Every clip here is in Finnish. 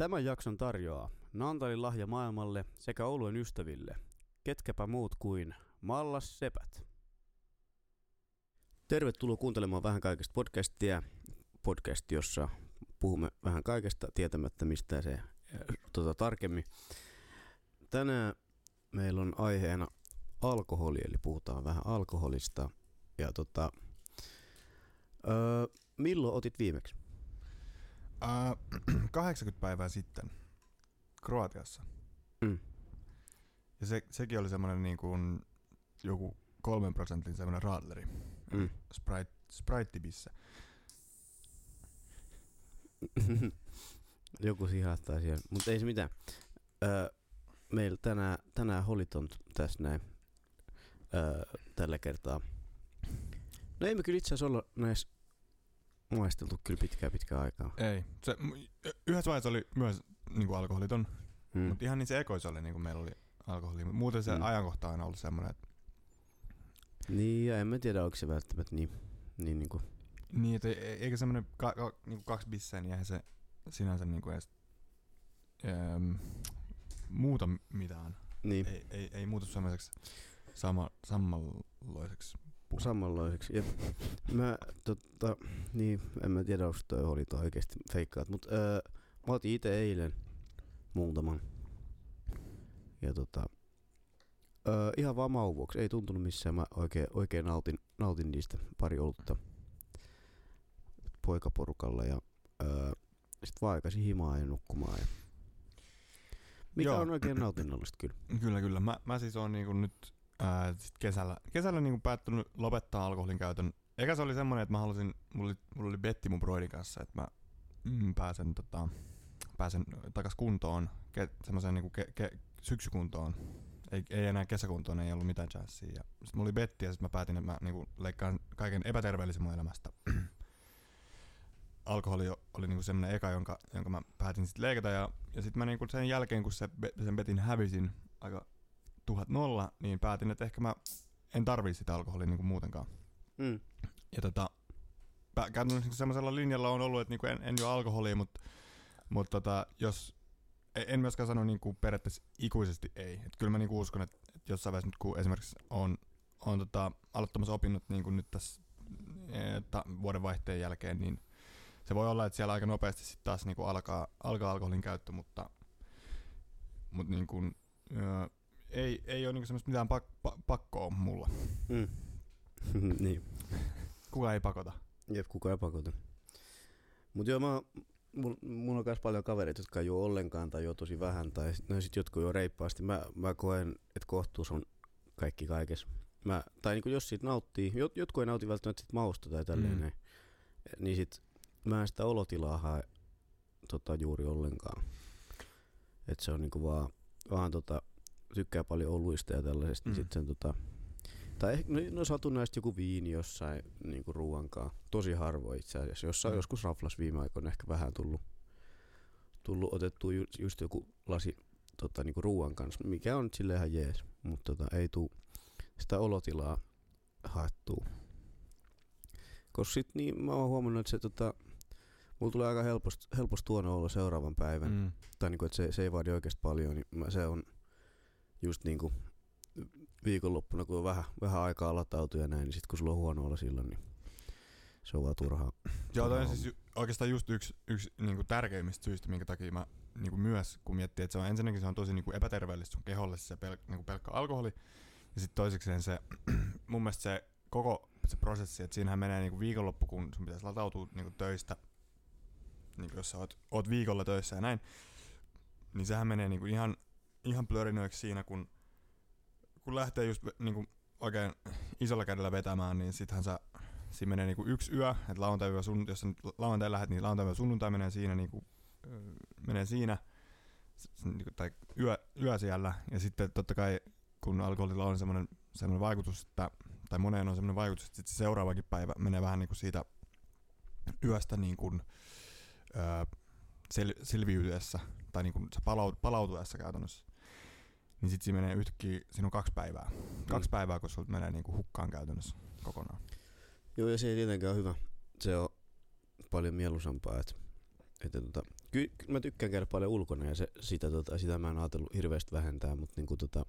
Tämän jakson tarjoaa Naantalin lahja maailmalle sekä oluen ystäville. Ketkäpä muut kuin Mallas Sepät. Tervetuloa kuuntelemaan vähän kaikesta podcastia. Podcast, jossa puhumme vähän kaikesta tietämättä mistä se tota, tarkemmin. Tänään meillä on aiheena alkoholi, eli puhutaan vähän alkoholista. Ja tota, öö, milloin otit viimeksi? Uh, 80 päivää sitten Kroatiassa. Mm. Ja se, sekin oli semmoinen niin kuin joku kolmen prosentin semmoinen radleri. Mm. Sprite, Sprite-bissä. Joku sihahtaa siellä, mutta ei se mitään. Öö, meillä tänään, tänään holit on tässä näin öö, tällä kertaa. No ei me kyllä itse asiassa olla näissä maisteltu kyllä pitkää pitkää aikaa. Ei. Se, yhdessä vaiheessa oli myös niin kuin alkoholiton, Mm. mutta ihan niin se ekois oli, niin kuin meillä oli alkoholi. Muuten se Mm. ajankohta on ollut semmoinen, että Niin, ja en mä tiedä, onko se välttämättä niin, niin, niin kuin, niin, että e- eikä semmoinen ka, ka, niin kuin kaksi bissää, niin eihän se sinänsä niin kuin edes ähm, muuta mitään. niin Ei, ei, ei muutu semmoiseksi sama, samanloiseksi puhu. samanlaiseksi. Ja mä, totta, niin, en mä tiedä, onko toi holit oikeasti feikkaat, mutta öö, mä otin itse eilen muutaman. Ja tota, öö, ihan vaan maun vuoksi. Ei tuntunut missään. Mä oikein, oikein nautin, nautin niistä pari olutta poikaporukalla ja öö, sit vaan aikaisin himaa ja nukkumaan. Ja mikä Joo. on oikein nautinnollista kyllä. Kyllä, kyllä. Mä, mä siis oon niinku nyt ää, sit kesällä, kesällä niinku päättänyt lopettaa alkoholin käytön. Eka se oli semmonen, että mä halusin, mulla oli, mulla oli betti mun broidin kanssa, että mä mm, pääsen, tota, pääsen takas kuntoon, ke, semmoiseen niinku ke, ke, syksykuntoon. Ei, ei enää kesäkuntoon, ei ollut mitään jazzia. Ja sit mulla oli betti ja sit mä päätin, että mä niinku leikkaan kaiken epäterveellisen mun elämästä. Alkoholi oli niinku semmonen eka, jonka, jonka mä päätin sit leikata ja, ja sit mä niinku sen jälkeen, kun se, sen betin hävisin aika nolla, niin päätin, että ehkä mä en tarvii sitä alkoholia niinku muutenkaan. Mm. Ja tota, käytännössä semmoisella linjalla on ollut, että niinku en, en juo alkoholia, mutta mut tota, jos, en- en myöskään sano niinku periaatteessa ikuisesti ei. Et kyllä mä niinku uskon, että, että jossain vaiheessa nyt kun esimerkiksi on, on tota, aloittamassa opinnot niinku nyt tässä ta, vuoden vaihteen jälkeen, niin se voi olla, että siellä aika nopeasti sitten taas niinku alkaa, alkaa alkoholin käyttö, mutta, mutta niinku, ö, ei, ei ole niinku semmoista mitään pak, pa, pakkoa mulla. Mm. niin. Kuka ei pakota. Jep, kuka ei pakota. Mut joo, mä, mun, mun on myös paljon kavereita, jotka ei juo ollenkaan tai juo tosi vähän, tai no sit jotkut juo reippaasti. Mä, mä koen, että kohtuus on kaikki kaikessa. Mä, tai niinku jos siitä nauttii, jot, jotkut ei nauti välttämättä sit mausta tai tälleen Mm. näin, niin sit mä en sitä olotilaa hae tota, juuri ollenkaan. Et se on niinku vaan, vaan tota, tykkää paljon oluista ja tällaisesta, mm. Mm. niin sit sen tota, tai ehkä, no, no satunnaisesti joku viini jossain niin ruuankaan. Tosi harvoin itse asiassa. Jossain Mm. joskus raflas viime aikoina ehkä vähän tullut, tullut otettua ju, just joku lasi tota, niin ruuan kanssa, mikä on sille ihan jees. Mutta tota, ei tuu sitä olotilaa haettua. Koska sit niin mä oon huomannut, että se tota, mulla tulee aika helposti, helposti tuona olla seuraavan päivän. Mm. Tai niinku, että se, se ei vaadi oikeasti paljon, niin mä, se on just niinku viikonloppuna, kun on vähän, vähän aikaa latautua ja näin, niin sit kun sulla on huono olla silloin, niin se on vaan turhaa. Joo, toi on siis ju- oikeastaan just yksi, yksi niinku tärkeimmistä syistä, minkä takia mä niinku myös, kun miettii, että se on ensinnäkin se on tosi niinku epäterveellistä sun keholle se pel- niinku pelkkä alkoholi. Ja sitten toisekseen se, mun mielestä se koko se prosessi, että siinähän menee niinku viikonloppu, kun sun pitäisi latautua niinku töistä, niinku jos sä oot, oot viikolla töissä ja näin, niin sehän menee niinku ihan, ihan plörinöiksi siinä, kun, kun lähtee just niinku oikein isolla kädellä vetämään, niin sittenhän sä siinä menee niinku yksi yö, että lauantai sun, jos sä nyt lauantai lähdet, niin lauantai sunnuntai menee siinä niinku, ö, menee siinä, niinku, tai yö, yö siellä, ja sitten totta kai kun alkoholilla on semmoinen, semmoinen vaikutus, että, tai moneen on semmoinen vaikutus, että sit se seuraavakin päivä menee vähän niinku siitä yöstä niin kuin, ö, sel, selviytyessä, tai niin kuin palautuessa käytännössä, niin sitten siinä menee yhtäkkiä, siinä on kaksi päivää. Kaksi Mm. päivää, kun sulta menee niin kuin hukkaan käytännössä kokonaan. Joo, ja se ei tietenkään ole hyvä. Se on paljon mieluisampaa, että että tota, kyllä, kyllä mä tykkään käydä paljon ulkona ja se, sitä, tota, sitä mä en ajatellut hirveästi vähentää, mutta niinku tota,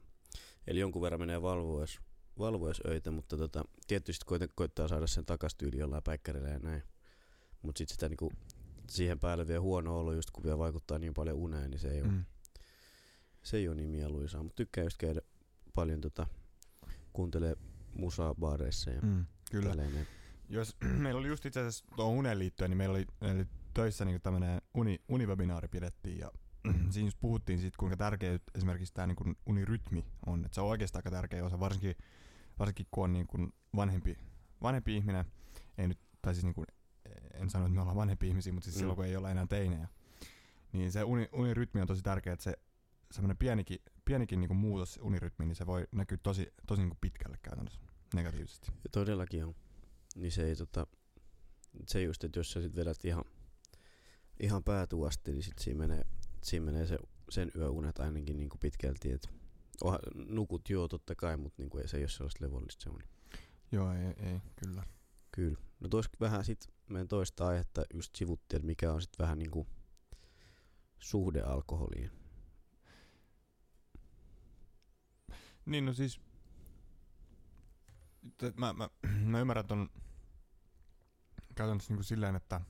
eli jonkun verran menee valvoes, valvoes öitä, mutta tota, tietysti koita, koittaa saada sen takas tyyli jollain päikkärillä ja näin. Mutta sitten sitä niinku, siihen päälle vielä huono olo, just kun vielä vaikuttaa niin paljon uneen, niin se ei ole, Mm. Se ei ole niin mieluisaa. Mutta tykkää just käydä paljon tota, kuuntelee musaa baareissa ja Mm. Kyllä. tälleen näin. Jos, meillä oli just itse asiassa tuohon uneen liittyen, niin meillä oli, oli töissä niin tämmöinen uni, univebinaari pidettiin ja siinä just puhuttiin siitä, kuinka tärkeä esimerkiksi tämä niin unirytmi on. Et se on oikeastaan aika tärkeä osa, varsinkin, varsinkin kun on niin kuin vanhempi, vanhempi ihminen. Ei nyt, tai siis niin kuin, en sano, että me ollaan vanhempi ihmisiä, mutta siis Mm. silloin kun ei olla enää teinejä. Niin se uni, unirytmi on tosi tärkeä, että se semmoinen pienikin, pienikin niin kuin muutos unirytmiin, niin se voi näkyä tosi, tosi niin kuin pitkälle käytännössä negatiivisesti. Ja todellakin on. Niin se ei tota, se just, että jos sä sit vedät ihan, ihan päätuasti, niin sit siinä menee, siinä menee se, sen yöunet ainakin niinku pitkälti, että oha, nukut joo totta kai, mutta niinku ei, se ei ole sellaista levollista se on. Joo, ei, ei kyllä. Kyllä. No tuossa vähän sit meidän toista aihetta just sivuttiin, että mikä on sit vähän niinku suhde alkoholiin. Niin no siis, mä, mä, mä ymmärrän ton käytännössä niinku silleen, että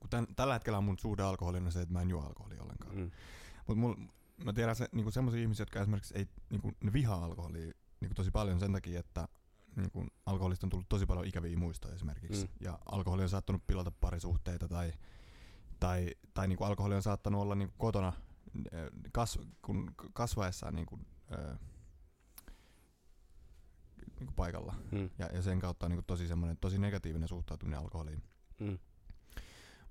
kun tän, tällä hetkellä on mun suhde alkoholiin on se, että mä en juo alkoholia ollenkaan. Mm. Mutta mul, mä tiedän se, niinku semmoisia ihmisiä, jotka esimerkiksi ei, niinku, ne vihaa alkoholia niinku tosi paljon sen takia, että niinku, alkoholista on tullut tosi paljon ikäviä muistoja esimerkiksi. Mm. Ja alkoholi on saattanut pilata parisuhteita tai, tai, tai niinku, alkoholi on saattanut olla niinku, kotona ö, kas, kun kasvaessaan niinku, ö, niinku paikalla. Mm. Ja, ja sen kautta on niinku, tosi, semmoinen, tosi negatiivinen suhtautuminen alkoholiin. Mm.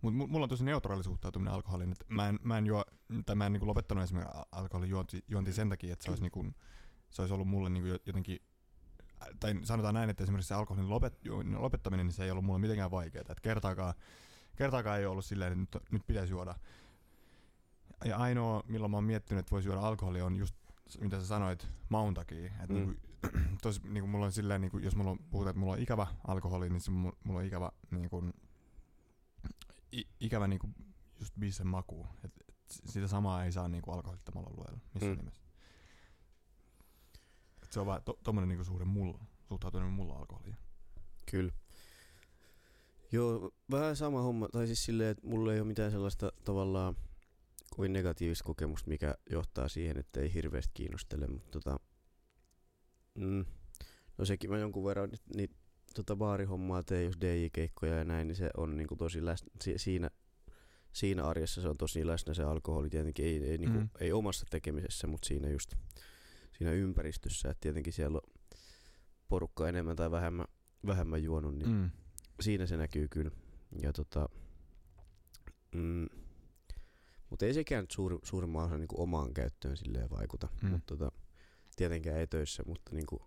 Mutta mulla on tosi neutraali suhtautuminen alkoholiin. Et mä, en, mä en juo, tai mä en niinku lopettanut esimerkiksi alkoholin juonti, juonti sen takia, että se olisi, niinku, se olisi ollut mulle niinku jo- jotenkin, tai sanotaan näin, että esimerkiksi se alkoholin lopet, lopettaminen, niin se ei ollut mulle mitenkään vaikeaa. Et kertaakaan, kertaakaan ei ollut silleen, että nyt, nyt pitäisi juoda. Ja ainoa, milloin mä oon miettinyt, että voisi juoda alkoholia, on just mitä sä sanoit, maun takia. Et Mm. niinku, tos, niinku mulla on silleen, niinku, jos mulla on, puhutaan, että mulla on ikävä alkoholi, niin se, mu- mulla on ikävä niinku, i, ikävä niinku just biisen maku. Et, et sitä samaa ei saa niinku alkoholittomalla alueella missään Mm. mm. nimessä. Et se on vaan to, tommonen niinku suhde mulla, suhtautuminen mulla alkoholiin. Kyllä. Joo, vähän sama homma. Tai siis silleen, että mulla ei ole mitään sellaista tavallaan kuin negatiivista kokemusta, mikä johtaa siihen, että ei hirveästi kiinnostele. Mutta tota, mm, no sekin mä jonkun verran ni- niitä tota baarihommaa teen, jos DJ-keikkoja ja näin, niin se on niinku tosi läsnä, si- siinä, siinä arjessa se on tosi läsnä se alkoholi tietenkin, ei, ei, niinku, Mm. ei omassa tekemisessä, mutta siinä just siinä ympäristössä, että tietenkin siellä on porukka enemmän tai vähemmän, vähemmän juonut, niin Mm. siinä se näkyy kyllä. Ja tota, mm, mutta ei sekään nyt suuri, suurimman osa niinku omaan käyttöön silleen vaikuta. Mm. Mutta tota, tietenkään ei töissä, mutta niinku,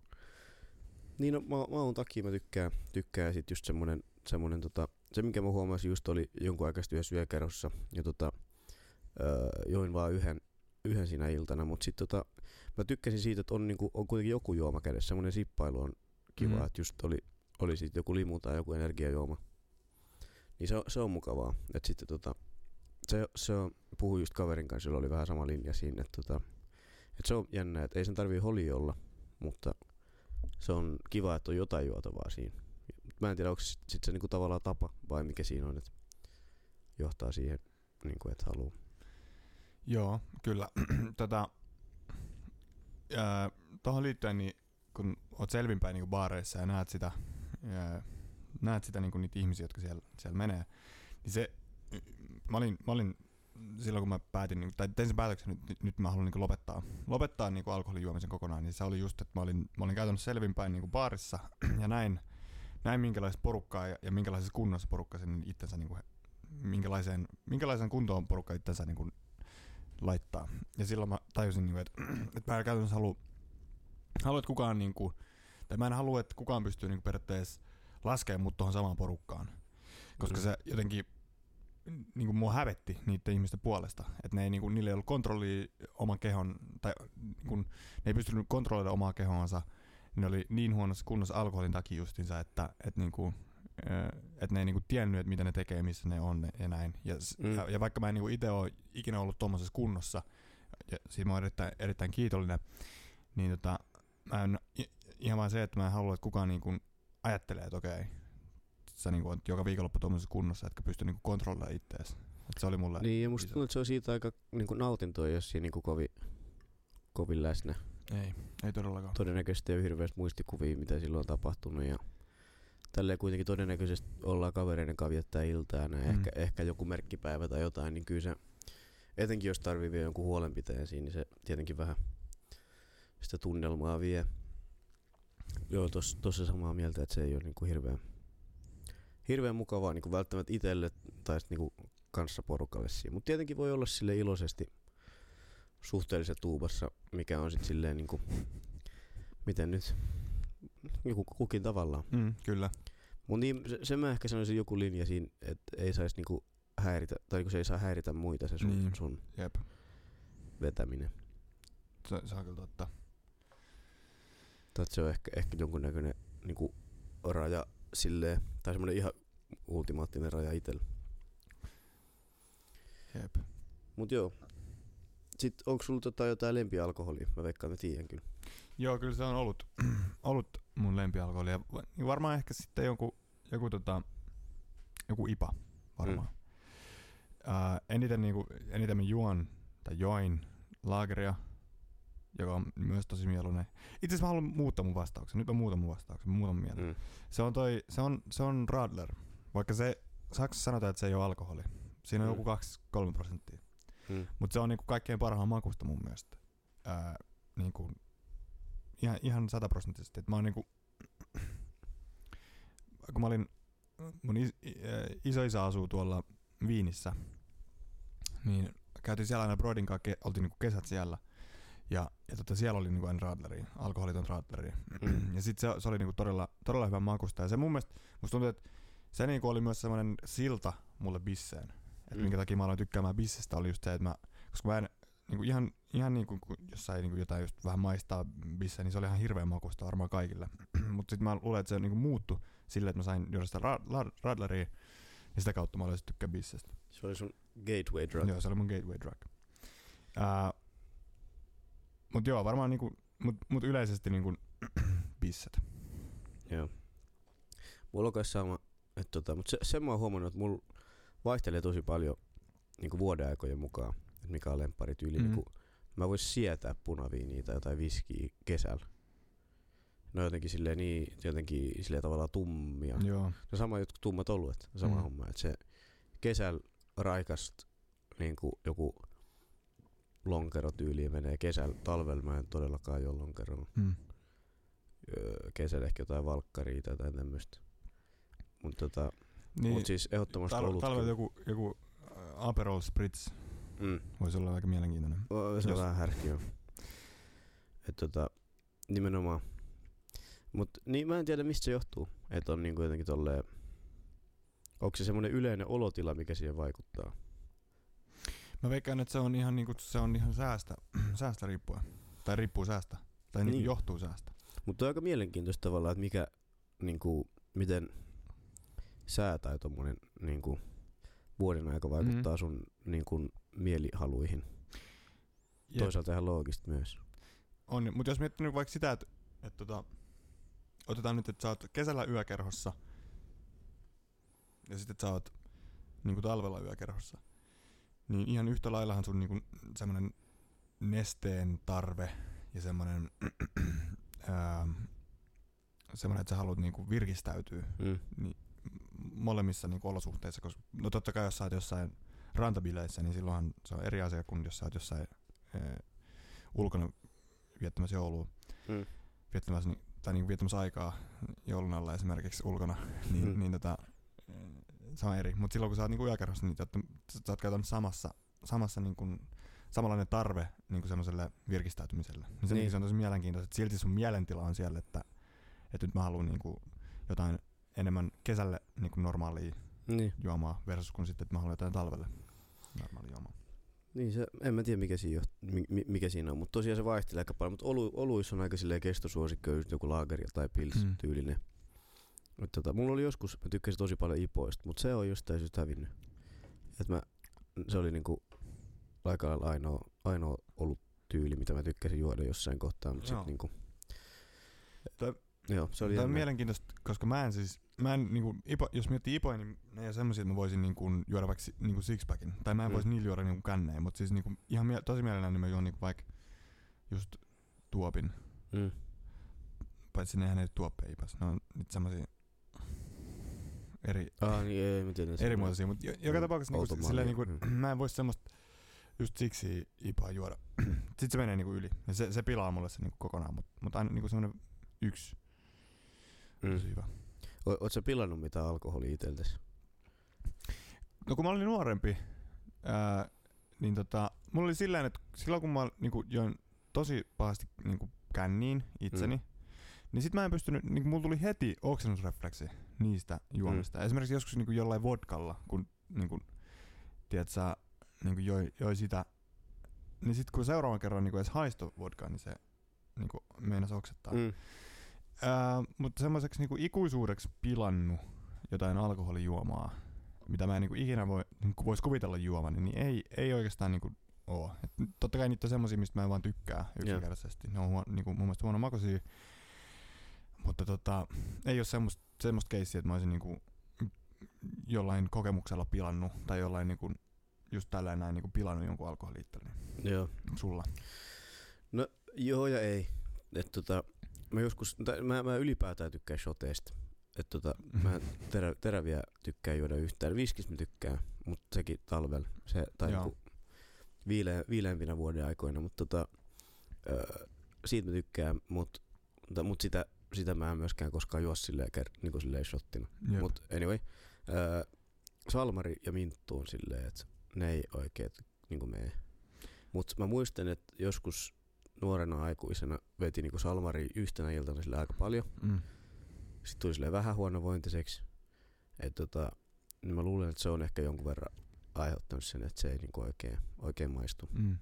niin no, ma- maun takia mä tykkään, tykkään sit just semmonen, semmonen tota, se minkä mä huomasin just oli jonkun aikaisesti yhdessä yökerrossa ja tota, öö, join vaan yhden, yhden siinä iltana, mutta sit tota, mä tykkäsin siitä, että on, niinku, on kuitenkin joku juoma kädessä, semmonen sippailu on kiva, Mm. että just oli, oli sit joku limu tai joku energiajuoma. Niin se on, se on mukavaa. Et sitten tota, se, se on, puhuin just kaverin kanssa, jolla oli vähän sama linja siinä, että tota, et se on jännä, että ei sen tarvii holi olla, mutta se on kiva, että on jotain juotavaa siinä. Mä en tiedä, onko sit, sit se niinku tavallaan tapa vai mikä siinä on, että johtaa siihen, niinku, että haluaa. Joo, kyllä. tota, ää, tohon liittyen, niin kun oot selvinpäin niin baareissa ja näet sitä, ää, näet sitä niin niitä ihmisiä, jotka siellä, siellä menee, niin se, mä olin, mä olin silloin kun mä päätin, niin, tai tein sen päätöksen, että nyt, nyt mä haluan niin lopettaa, lopettaa niin alkoholin juomisen kokonaan, niin se oli just, että mä olin, mä olin käytännössä selvinpäin niin baarissa ja näin, näin minkälaista porukkaa ja, ja minkälaisessa kunnossa porukka sen itsensä, niin kuin, minkälaiseen, minkälaisen kuntoon porukka itsensä niin kuin, laittaa. Ja silloin mä tajusin, niin kuin, että, että mä en käytännössä halua, halua, että kukaan, niin kuin, tai mä en halua, että kukaan pystyy niin kuin, periaatteessa laskemaan mut tuohon samaan porukkaan. Koska Mm. se jotenkin niin kuin mua hävetti niiden ihmisten puolesta. Että ne ei, niin kuin, niillä ei ollut kontrollia oman kehon, tai niin kuin, ne ei pystynyt kontrolloida omaa kehoansa. Ne oli niin huonossa kunnossa alkoholin takia justiinsa, että, että niin kuin, että ne ei niinku tiennyt, että mitä ne tekee, missä ne on ja näin. Ja, Mm. ja, ja vaikka mä en niinku itse ole ikinä ollut tuommoisessa kunnossa, ja siitä mä oon erittäin, erittäin kiitollinen, niin tota, mä en, ihan vaan se, että mä en halua, että kukaan niinku ajattelee, että okei, sä niinku oot joka viikonloppu tuommoisessa kunnossa, etkä pysty niinku kontrolloimaan ittees. Et se oli mulle Niin, ja musta tuntuu, että se on siitä aika niinku nautintoa, jos siinä niinku kovin, kovin läsnä. Ei, ei todellakaan. Todennäköisesti ei ole hirveästi muistikuvia, mitä silloin on tapahtunut. Ja tälleen kuitenkin todennäköisesti ollaan kavereiden kanssa viettää iltaa. Mm. Ehkä, ehkä joku merkkipäivä tai jotain, niin kyllä se, etenkin jos tarvii vielä jonkun huolenpiteen siinä, niin se tietenkin vähän sitä tunnelmaa vie. Joo, tos, tossa samaa mieltä, että se ei ole niinku hirveän, hirveän mukavaa niinku välttämättä itselle tai sit niinku kanssaporukalle siinä. Mutta tietenkin voi olla sille iloisesti suhteellisen tuubassa, mikä on sitten silleen niinku, miten nyt, joku kukin tavallaan. Mm, kyllä. Mutta niin, se, se, mä ehkä sanoisin joku linja siinä, että ei saisi niinku häiritä, tai niinku se ei saa häiritä muita se sun, Niin. sun Jep. vetäminen. Se, se on kyllä totta. Tai että se on ehkä, ehkä jonkunnäköinen niinku raja silleen, tai semmoinen ihan ultimaattinen raja itsellä. Jep. Mut joo. Sitten onko sulla tota jotain lempialkoholia? Mä veikkaan, mä tiedän kyllä. Joo, kyllä se on ollut, ollut mun lempialkoholi. Ja va- varmaan ehkä sitten joku, joku, tota, joku IPA varmaan. Mm. Uh, eniten, niinku, eniten mä juon tai join laageria, joka on myös tosi mieluinen. Itse asiassa mä haluan muuttaa mun vastauksen. Nyt mä muutan mun vastauksen. Mä muutan. Mm. Se on, toi, se on, se on Radler. Vaikka se, Saksassa sanotaan, että se ei ole alkoholi. Siinä on Mm. joku 2-3 prosenttia. Mm. Mutta se on niinku kaikkein parhaan makusta mun mielestä. Ää, niinku, ihan, ihan sataprosenttisesti. Et Mä oon niinku, kun mä olin, mun is, isoisä asuu tuolla Viinissä, niin käytiin siellä aina Broidin kanssa, oltiin niinku kesät siellä. Ja, ja tota, siellä oli niinku aina Radleri, alkoholiton Radleri. Mm. Ja sit se, se oli niinku todella, todella hyvän makusta. Ja se mun mielestä, musta tuntuu, että se niinku oli myös semmoinen silta mulle bisseen. Et Mm. minkä takia mä aloin tykkäämään bissestä oli just se, että mä, koska mä en, niinku ihan, ihan niinku, kun jossain niinku jotain just vähän maistaa bisse, niin se oli ihan hirveän makusta varmaan kaikille. Mutta sitten mä luulen, että se niinku muuttui silleen, että mä sain juoda sitä ra- la- radleria, ja sitä kautta mä aloin tykkää bissestä. Se oli sun gateway drug. Joo, se oli mun gateway drug. Uh, mut joo, varmaan niinku, mut, mut yleisesti niinku bisset. Joo. Mulla on sama, että tota, mutta se, sen mä oon huomannut, että mulla vaihtelee tosi paljon niin vuodeaikojen mukaan, että mikä on lempparityyli. Mhm. Mm. Niin mä vois sietää punaviiniä tai jotain viskiä kesällä. Ne on jotenkin silleen niin, jotenkin silleen tavallaan tummia. Joo. No sama jotkut tummat oluet, sama Mm. mm. homma. Että se kesällä raikast niin joku lonkerotyyliin menee kesällä. Talvella mä en todellakaan juo lonkeroa. Mm. Kesällä ehkä jotain valkkaria tai jotain tämmöstä. Mutta tota, Niin, mut siis ehdottomasti tal- talvella joku, joku Aperol Spritz Mm. voisi olla aika mielenkiintoinen. O, Se on Jos- vähän härki joo. Et tota, nimenomaan. Mut niin mä en tiedä mistä se johtuu. Että on niinku jotenkin tolleen... Onko se semmonen yleinen olotila, mikä siihen vaikuttaa? Mä veikkaan, että se on ihan, niinku, se on ihan säästä, säästä riippuen. Tai riippuu säästä. Tai niin. Niin. johtuu säästä. Mutta on aika mielenkiintoista tavallaan, että mikä, niinku, miten sää tai tommonen niinku, vuoden aika vaikuttaa Mhm. sun niinku, mielihaluihin. Jep. Toisaalta ihan loogista myös. On, mutta jos miettii nyt vaikka sitä, että, että tota, otetaan nyt, että sä oot kesällä yökerhossa ja sitten sä oot niin talvella yökerhossa, niin ihan yhtä laillahan sun niin semmoinen nesteen tarve ja semmoinen semmoinen, että sä haluat niin virkistäytyä Mm. niin molemmissa niin olosuhteissa, koska no totta kai jos sä oot jossain rantabileissä, niin silloinhan se on eri asia kuin jos sä oot jossain ee, ulkona viettämässä joulua, Mm. viettämässä, tai niin viettämässä aikaa joulun alla esimerkiksi ulkona, niin, Mm. niin tota, se on eri. Mutta silloin kun sä oot niin yökerhossa, niin sä oot käytännössä samassa, samassa niin kuin, samanlainen tarve niin kuin semmoiselle virkistäytymiselle. Niin sen Niin. niin. se on tosi mielenkiintoista, että silti sun mielentila on siellä, että, että nyt mä haluan niin kuin jotain enemmän kesälle niin kuin normaalia Niin. juomaa versus kun sitten, että mä haluan jotain talvelle normaalia juomaa. Niin se, en mä tiedä mikä siinä, joht, mi, mi- mikä siinä on, mutta tosiaan se vaihtelee aika paljon, mutta olu, oluissa on aika silleen kestosuosikko, just joku laageri tai pils Mm. tyylinen. Et tota, mulla oli joskus, mä tykkäsin tosi paljon ipoista, mutta se on jostain syystä hävinnyt. Et mä, se oli niinku aika lailla ainoa, ainoa ollut tyyli, mitä mä tykkäsin juoda jossain kohtaa, mutta Joo. sitten niinku... Toi- Joo, se oli Tämä on mielenkiintoista, koska mä en siis, mä en, niinku, ipo, jos miettii ipoja, niin ne ei ole semmosia, että mä voisin niinku, juoda vaikka niinku sixpackin. Tai mä en Mm. voisi niillä juoda niinku kännejä, mutta siis niinku, ihan mie- tosi mielelläni mä juon niinku vaikka just tuopin. Mm. Paitsi nehän ei tuoppeja ipas. Ne on nyt semmosia eri, Ah, niin ei, mä tiedän. eri muotoisia, mutta jo, joka Mm, tapauksessa niinku, silleen, niinku, mm. mä en voi semmoista just siksi ipaa juoda. Sitten se menee niinku yli. Ja se, se pilaa mulle se niinku kokonaan, mutta mut aina niinku semmonen yksi. Mm. Tosi hyvä. O- Oot sä pilannut mitään alkoholia iteltäs? No kun mä olin nuorempi, ää, niin tota, mulla oli silleen, että silloin kun mä niinku, join tosi pahasti niinku, känniin itseni, mm. Niin sit mä en pystynyt, niinku, mulla tuli heti oksennusrefleksi niistä juomista. Mm. Esimerkiksi joskus niinku, jollain vodkalla, kun niinku, tiedät sä, niinku, joi, joi sitä, niin sit kun seuraavan kerran niinku, edes haisto vodkaa, niin se niinku, meinas oksettaa. Mm. Ää, mutta semmoiseksi niinku ikuisuudeksi pilannut jotain alkoholijuomaa, mitä mä en niinku ikinä voi, niinku vois kuvitella juomani, niin ei, ei oikeastaan niinku oo. Et totta kai niitä on semmosia, mistä mä en vaan tykkää yksinkertaisesti. Ne on huo, niinku, mun mielestä huono makuisia. Mutta tota, ei ole semmoista, semmoista keissiä, että mä olisin niinku jollain kokemuksella pilannut tai jollain niinku, just tällä näin niinku pilannut jonkun alkoholiittelin. Joo. Sulla. Joo ja ei. Et tota, mä joskus, mä, mä ylipäätään tykkään shoteista. Et tota, mä en terä, teräviä tykkää juoda yhtään. Viskis mä tykkään, mutta sekin talvella. Se, tai Joo. niinku viileä, viileämpinä vuoden aikoina, mutta tota, öö, siitä mä tykkään, mutta mut sitä, sitä mä en myöskään koskaan juo silleen, ker- niinku silleen shottina. Jep. Mut anyway, öö, salmari ja minttu on silleen, että ne ei oikein niinku mene. Mut mä muistan, että joskus nuorena aikuisena veti niinku salmari yhtenä iltana sille aika paljon. Mm. Sitten tuli silleen vähän huonovointiseksi. Et tota, niin mä luulen, että se on ehkä jonkun verran aiheuttanut sen, että se ei niinku oikein, oikein maistu. Mm.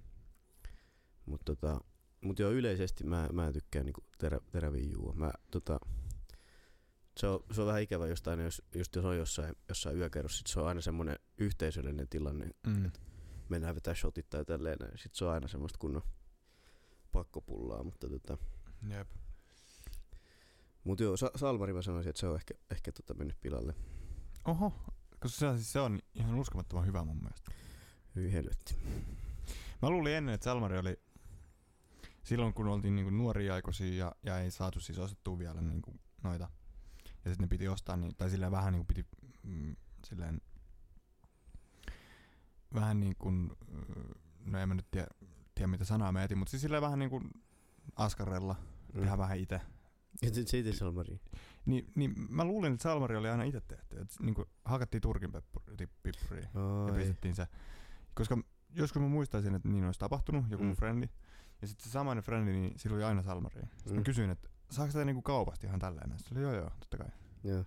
Mutta tota, mut joo, yleisesti mä, mä en tykkää niinku terä, teräviä juua. Mä, tota, se, on, se on vähän ikävä just aina, jos, just jos on jossain, jossain yökerrossa, sit se on aina semmoinen yhteisöllinen tilanne, Mm. mennään vetää shotit tai tälleen. Sitten se on aina semmoista kunnon pakkopullaa, mutta tota, Jep. mut joo, sa- Salmari mä sanoisin, että se on ehkä, ehkä tota mennyt pilalle. Oho, koska se, siis se on ihan uskomattoman hyvä mun mielestä. Hyi helvetti. Mä luulin ennen, että Salmari oli silloin, kun oltiin niinku nuoria aikuisia ja, ja ei saatu siis ostettua vielä niinku noita. Ja sitten ne piti ostaa, niin, tai silleen vähän niinku piti mm, silleen vähän niin kuin, no en mä nyt tiedä, tiedä mitä sanaa mä etin, mutta siis silleen vähän niin kuin askarella, mm. tehdä vähän itse. Ja sit se itse Salmari. Niin, niin mä luulin, että Salmari oli aina itse tehty. Että niin kuin hakattiin turkin pippuriin ja pistettiin se. Koska joskus mä muistaisin, että niin olisi tapahtunut, joku mun Mm. frendi. Ja sitten se samainen frendi, niin sillä oli aina Salmari. Sitten mä Mm. kysyin, että saako sitä niinku kaupasta ihan tälleen? Sitten oli joo joo, totta kai. Joo.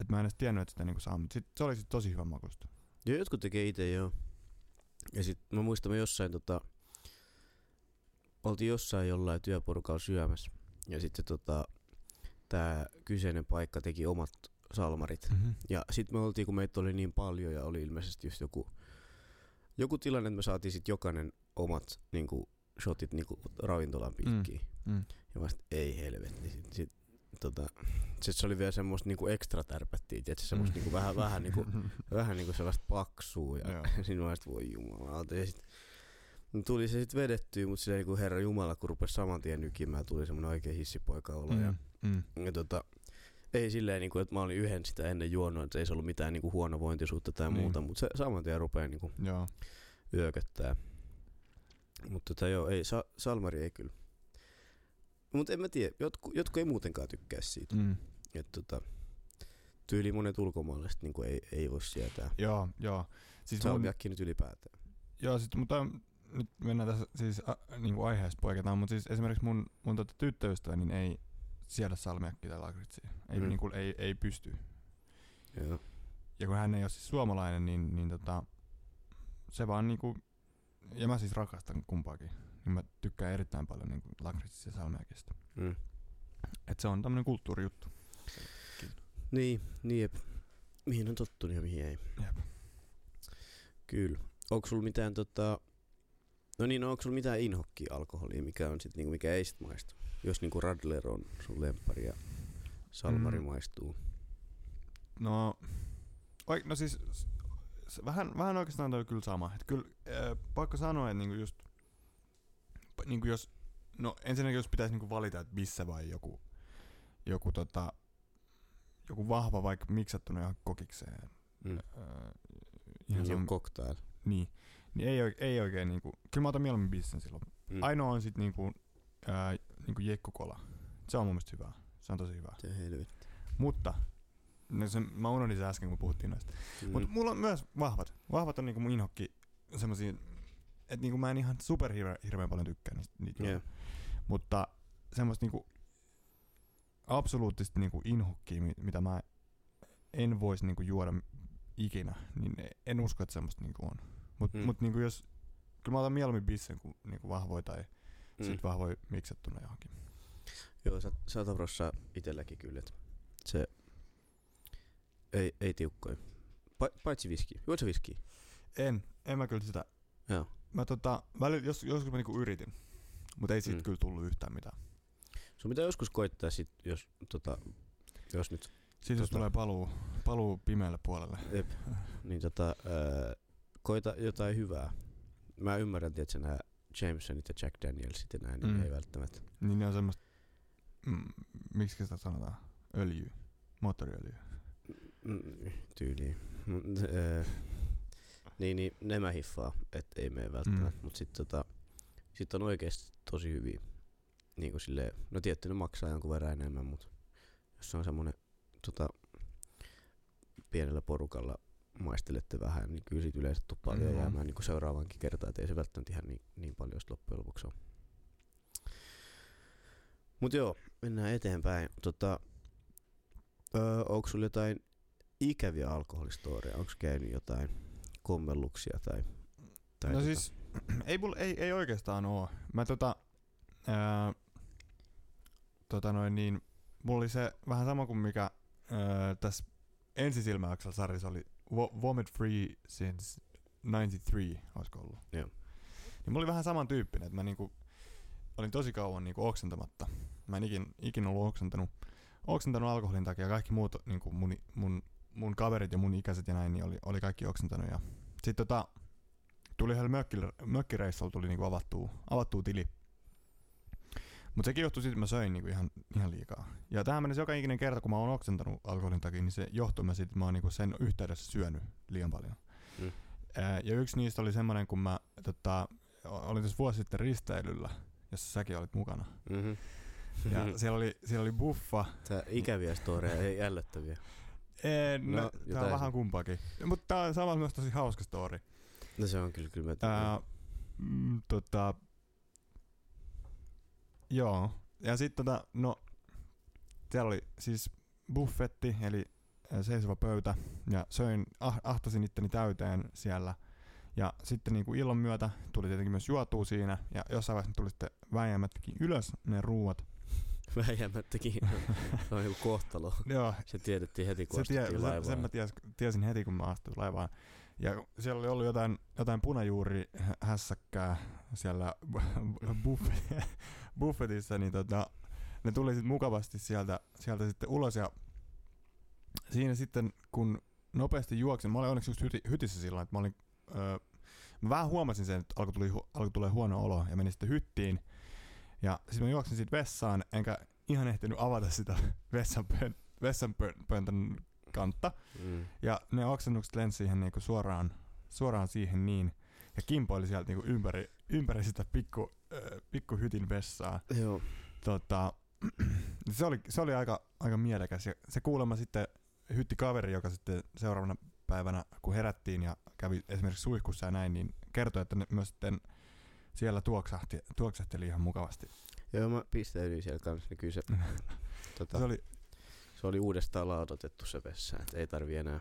Et mä en edes tiennyt, että sitä niinku saa, mutta sit se oli sit tosi hyvän makusta. Joo, jotkut tekee itse joo. Ja sit mä muistan, me jossain tota, oltiin jossain jollain työporukalla syömässä. Ja sitten tota, tää kyseinen paikka teki omat salmarit. Mm-hmm. Ja sitten me oltiin, kun meitä oli niin paljon ja oli ilmeisesti just joku, joku tilanne, että me saatiin sitten jokainen omat niinku, shotit niinku, ravintolan piikkiin. Mm. Ja mä sit, ei helvetti. Sit, sit, tota, sit se oli vielä semmoista niinku ekstra tärpättiä, tietysti semmoista niinku vähän, vähän, niinku, vähän niinku sellaista paksua. Ja Joo. siinä sit, voi jumalauta. Ja sit, no tuli se sitten vedettyä, mutta silleen niinku herra jumala, kun rupesi saman tien nykimään, tuli semmoinen oikein hissipoika olo. Ja, Mm. ja tota, ei silleen, niinku, että mä olin yhden sitä ennen juonut, että ei se ollut mitään niinku huonovointisuutta tai Niin. muuta, mutta se saman tien rupeaa niinku yököttää. Mutta tota, joo, ei, sa- Salmari ei kyllä. Mutta en mä tiedä, jotkut, jotkut ei muutenkaan tykkää siitä. Mm. Et tota, tyyli monet ulkomaalaiset niin ei, ei voi sietää. Joo, joo. Siis mun, Salmiakki nyt ylipäätään. joo, sit, mutta nyt mennään tässä siis a, niinku aiheesta poiketaan, mutta siis esimerkiksi mun, mun tota tyttöystävä niin ei siedä salmiakkia tai lakritsia. Ei, Mm. mm. niinku, ei, ei pysty. Joo. Ja kun hän ei ole siis suomalainen, niin, niin tota, se vaan niinku, ja mä siis rakastan kumpaakin. Niin mä tykkään erittäin paljon niinku lakritsista ja salmiakista. Mm. Et se on tämmönen kulttuurijuttu. Niin, niin jep. Mihin on tottunut ja mihin ei. Jep. Kyllä. Onko sulla mitään tota... No niin, no onko sulla mitään inhokkia alkoholia, mikä on sit niinku, mikä ei sit maistu? Jos niinku Radler on sun lemppari ja Salmari Mm. maistuu. No, oi, no siis vähän, vähän oikeastaan toi kyllä sama. Et kyllä äh, pakko sanoa, että niinku just, niinku jos, no ensinnäkin jos pitäisi niinku valita, että missä vai joku, joku tota, joku vahva vaikka miksattuna johonkin kokikseen. Mm. Äh, Ihan se on cocktail. niin, niin ei, oike- ei oikein niinku, kyllä mä otan mieluummin bissen silloin. Mm. Ainoa on sit niinku, ää, niinku jekkukola. Se on mun mielestä hyvä. Se on tosi hyvä. Se helvetti. Mutta, no se, mä unohdin se äsken kun puhuttiin noista. Mm. Mutta mulla on myös vahvat. Vahvat on niinku mun inhokki semmosia, että niinku mä en ihan super hirveän paljon tykkää niistä. niitä juoda. Mutta semmoista niinku absoluuttisesti niinku inhokkia, mi- mitä mä en voisi niinku juoda ikinä, niin en usko, että semmoista niinku on. Mutta Mm. mut niinku jos, kyllä mä otan mieluummin bissen kuin niinku vahvoja tai Mm. sit vahvoja miksattuna johonkin. Joo, sä, sata prossaa itelläkin kyllä. et Se ei, ei tiukkoja. Pa, paitsi viski. Juot sä viskiä? En, en mä kyllä sitä. Joo. Mä tota, välillä, jos, joskus mä niinku yritin, mutta ei siitä Mm. kyllä tullut yhtään mitään. Sun pitää joskus koittaa sit, jos, tota, jos nyt, Siitä jos Tota- tulee paluu, paluu pimeälle puolelle. ep, niin tota, ää, koita jotain hyvää. Mä ymmärrän, että nämä Jamesonit ja Jack Danielsit ja näin, niin Mm. ei välttämättä. Niin ne on semmoista, mm, miksi sitä sanotaan, öljyä, moottoriöljyä. Mm, tyyliin. Mut, ää, niin, niin, ne mä hiffaa, että ei mene välttämättä. Mm. Mut sit, tota, sit on oikeesti tosi hyviä. Niin kuin silleen, no tietty ne maksaa jonkun verran enemmän, mutta jos se on semmonen tota, pienellä porukalla maistelette vähän, niin kyllä siitä yleensä tuppaa Mm. jäämään niin seuraavankin kertaan, että ei se välttämättä ihan niin, niin paljon loppujen lopuksi ole. Mut joo, mennään eteenpäin. Tota, öö, onko sulla jotain ikäviä alkoholistoria? Onko käynyt jotain kommelluksia tai, tai no tota, siis, ei, mulla, ei, ei oikeastaan oo. Mä tota, ää, tota noin niin, mulla oli se vähän sama kuin mikä ää, tässä ensisilmäyksellä sarjassa oli Vo- Vomit Free since 93, olisiko ollut. Joo. Niin mulla oli vähän samantyyppinen, että mä niinku, olin tosi kauan niinku oksentamatta. Mä en ikin, ikin ollut oksentanut, oksentanut alkoholin takia. Kaikki muut niinku mun, mun, mun kaverit ja mun ikäiset ja näin, niin oli, oli kaikki oksentanut. Ja sit tota, tuli yhdellä mökkil- mökkireissulla tuli niinku avattua, avattua tili. Mutta sekin johtui siitä, että mä söin niinku ihan, ihan liikaa. Ja tähän mennessä joka ikinen kerta, kun mä oon oksentanut alkoholin takia, niin se johtuu mä siitä, että mä oon niinku sen yhteydessä syönyt liian paljon. Mm. Ja yksi niistä oli semmonen, kun mä tota, olin tässä vuosi sitten risteilyllä, jossa säkin olit mukana. Mm-hmm. Ja siellä oli, siellä oli buffa. Tää ikäviä storeja, ei ällöttäviä. Ee, No, no, tää jotain- on vähän kumpaakin. Mutta tää on samalla myös tosi hauska story. No se on kyllä, kyllä mä Ää, mm, tota, joo. Ja sitten tota, no, siellä oli siis buffetti, eli seisova pöytä, ja söin, ah, ahtasin itteni täyteen siellä. Ja sitten niin kuin illan myötä tuli tietenkin myös juotua siinä, ja jossain vaiheessa tuli sitten väijämättäkin ylös ne ruuat. Väijämättäkin. se on joku kohtalo. Joo, Se tiedettiin heti, kun se tie, laivaan. sen mä ties, tiesin heti, kun mä astuin laivaan. Ja siellä oli ollut jotain, jotain punajuuri hä- hässäkkää siellä buffet, buffetissa, niin tota, ne tuli sitten mukavasti sieltä, sieltä sitten ulos ja siinä sitten kun nopeasti juoksin, mä olin onneksi just hyti, hytissä silloin, että mä olin, öö, mä vähän huomasin sen, että alkoi, tuli, alkoi tulee huono olo ja menin sitten hyttiin ja sitten mä juoksin siitä vessaan, enkä ihan ehtinyt avata sitä vessanpön, vessanpöntön kantta. Mm. Ja ne oksennukset lensi siihen niinku suoraan, suoraan siihen niin. Ja kimpoili sieltä niinku ympäri, ympäri sitä pikku, äh, pikku hytin vessaa. Joo. Tota, se, oli, se oli aika, aika mielekäs. Ja se kuulemma sitten hytti kaveri, joka sitten seuraavana päivänä, kun herättiin ja kävi esimerkiksi suihkussa ja näin, niin kertoi, että ne myös sitten siellä tuoksahti, tuoksahteli ihan mukavasti. Joo, mä pistäydyin siellä kanssa, niin kyllä se, tota, Se oli, se oli uudestaan laudotettu se vessa, että ei tarvi enää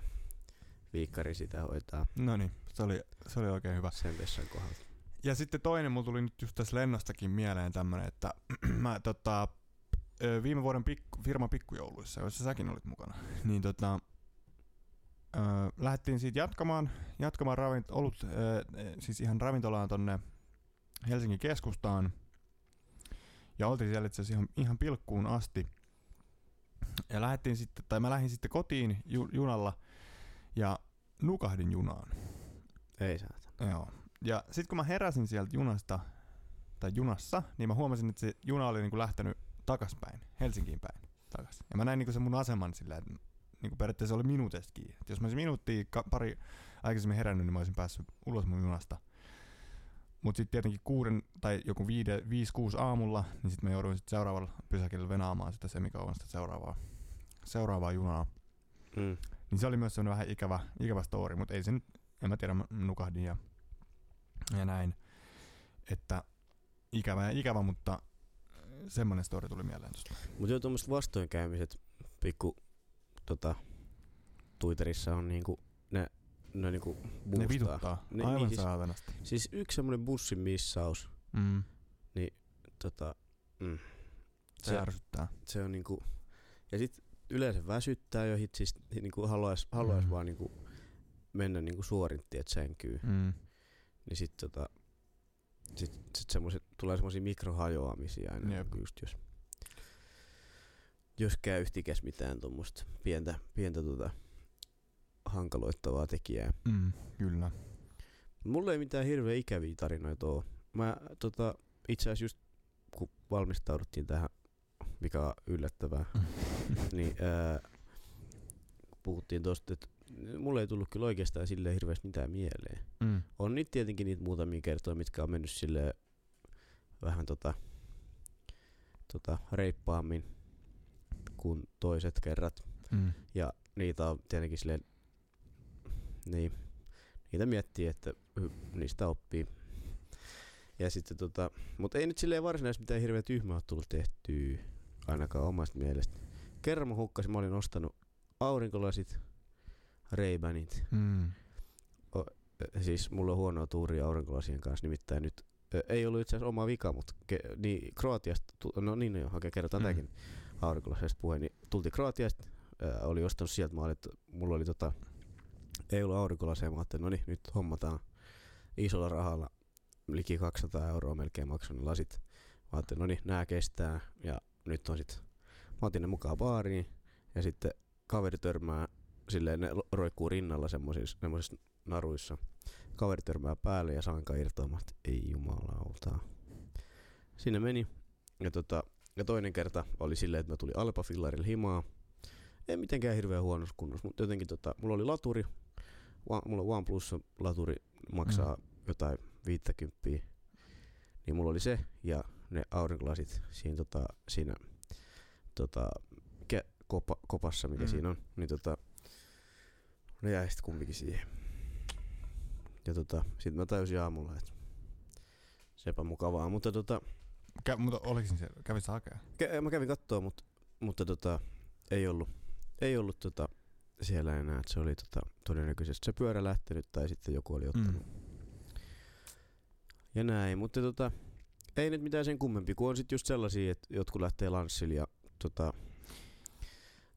viikkari sitä hoitaa no niin, se oli, se oli oikein hyvä. sen vessan kohdalta. Ja sitten toinen, mulla tuli nyt just tässä lennostakin mieleen tämmönen, että mä tota, viime vuoden pikku, firman pikkujouluissa, joissa säkin olit mukana, niin tota, ö, lähdettiin siitä jatkamaan, jatkamaan ravint, olut, ö, siis ihan ravintolaan tonne Helsingin keskustaan. Ja oltiin siellä itse asiassa ihan, ihan pilkkuun asti. Ja lähdettiin sitten, tai mä lähdin sitten kotiin ju, junalla ja nukahdin junaan. Ei saata. Joo. Ja sitten kun mä heräsin sieltä junasta, tai junassa, niin mä huomasin, että se juna oli niinku lähtenyt takaspäin, Helsinkiin päin takas. Ja mä näin niinku sen mun aseman silleen, että niinku periaatteessa oli minuutesta kiinni. Et jos mä olisin minuuttia ka- pari aikaisemmin herännyt, niin mä olisin päässyt ulos mun junasta. Mutta sitten tietenkin kuuden tai joku viide, viisi, kuusi aamulla, niin sitten mä jouduin sit seuraavalla pysäkillä venaamaan sitä semikauan sitä seuraavaa, seuraavaa junaa. Mm. Niin se oli myös semmoinen vähän ikävä, ikävä story, mutta ei se nyt, en mä tiedä, mä nukahdin ja, ja näin. Että ikävä ja ikävä, mutta semmoinen story tuli mieleen tosta. Mutta joo, tuommoiset vastoinkäymiset pikku tota, Twitterissä on niinku, ne, ne niinku Ne boostaa. vituttaa Ne- aivan niin siis, siis- saatanasti. Siis yksi semmonen bussin missaus, Mm. tota, mm, Se, Se- ärsyttää. se on niinku, ja sit yleensä väsyttää jo hit, siis niinku haluais, haluais Mm. vaan niinku mennä niinku suorin tiet sänkyyn. Mm. Niin sit tota, sit, sit semmoset, tulee semmosia mikrohajoamisia aina, Jep. just jos, jos käy yhtikäs mitään tuommoista pientä, pientä tota, hankaloittavaa tekijää. Mm. Kyllä. Mulla ei mitään hirveän ikäviä tarinoita oo. Mä tota, itse asiassa just kun valmistauduttiin tähän, mikä on yllättävää, niin ää, puhuttiin tosta, että mulle ei tullut kyllä oikeastaan silleen hirveästi mitään mieleen. mm. On niitä tietenkin niitä muutamia kertoja, mitkä on mennyt silleen vähän tota, tota reippaammin kuin toiset kerrat. Mm. Ja niitä on tietenkin silleen, niin, niitä miettii, että niistä oppii. Ja sitten tota, mutta ei nyt silleen varsinaisesti mitään hirveä tyhmää ole tullut tehtyä, ainakaan omasta mielestä. Kerran mä hukkasin, mä olin ostanut aurinkolasit, Ray-Banit. Mm. Ö, Siis mulla on huonoa tuuria aurinkolasien kanssa, nimittäin nyt ö, ei ollut itse asiassa oma vika, mutta ke, niin, Kroatiasta, no niin joo, okei, kerrotaan Mm. tämäkin aurinkolasista puheen, niin tultiin Kroatiasta, ö, oli ostanut sieltä, mä olin, että mulla oli tota, ei ollut aurinkolaseja, mä ajattelin, no niin, nyt hommataan isolla rahalla, liki 200 euroa melkein maksoin ne lasit. Mä ajattelin, no niin, nää kestää, ja nyt on sit, mä otin ne mukaan baariin, ja sitten kaveri törmää, silleen ne roikkuu rinnalla semmosissa naruissa. Kaveri törmää päälle ja sanka irtoamaan, että ei jumalauta. Sinne meni. Ja, tota, ja toinen kerta oli silleen, että mä tulin Alpa-fillarilla himaa. Ei mitenkään hirveän huonossa kunnossa, mutta jotenkin tota, mulla oli laturi. Mulla on OnePlus laturi maksaa mm. jotain 50. Niin mulla oli se ja ne aurinkolasit siinä, tota, siinä tota, ke- kopa, kopassa, mikä Mm. siinä on. Niin tota, ne jäi sitten kumpikin siihen. Ja tota, sit mä tajusin aamulla, että sepä mukavaa. Mutta tota, Kä- mutta oliko se, kävit sä hakea? kä- mä kävin kattoo, mutta, mutta tota, ei ollut, ei ollut tota, siellä enää. Et se oli tota, todennäköisesti se pyörä lähtenyt tai sitten joku oli ottanut. Mm. Ja näin, mutta tota, ei nyt mitään sen kummempi, kun on sit just sellaisia, että jotkut lähtee lanssille ja tota,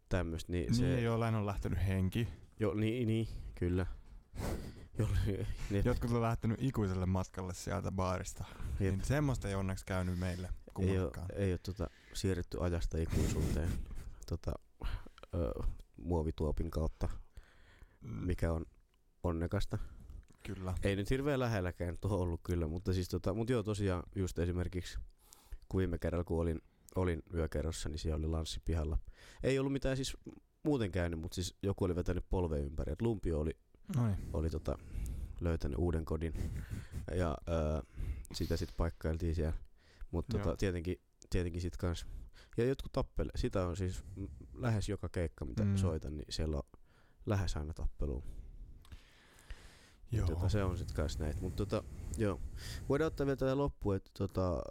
tämmöstä, niin, Niin, se... jollain on lähtenyt henki. Jo, niin, niin, kyllä. Ne, Jotkut on lähtenyt ikuiselle matkalle sieltä baarista. Jep. Niin semmoista ei onneksi käynyt meille ei ole, kummallakaan. ei ole tota, siirretty ajasta ikuisuuteen tota, ö, muovituopin kautta, Mm, mikä on onnekasta. Kyllä. Ei nyt hirveän lähelläkään tuo ollut kyllä, mutta siis tota, mut joo tosiaan just esimerkiksi kun viime kerralla kun olin, olin yökerrossa, niin siellä oli lanssi pihalla. Ei ollut mitään siis muuten käynyt, mutta siis joku oli vetänyt polven ympäri. Et Lumpio oli, Noin. oli tota, löytänyt uuden kodin ja öö, sitä sitten paikkailtiin siellä. Mutta tota, tietenkin, tietenkin sit kans. Ja jotkut tappele, sitä on siis lähes joka keikka mitä Mm. soitan, niin siellä on lähes aina tappelua. Joo. Tota, se on sit kans näitä. Mutta tota, joo. Voidaan ottaa vielä tätä loppuun, että tota,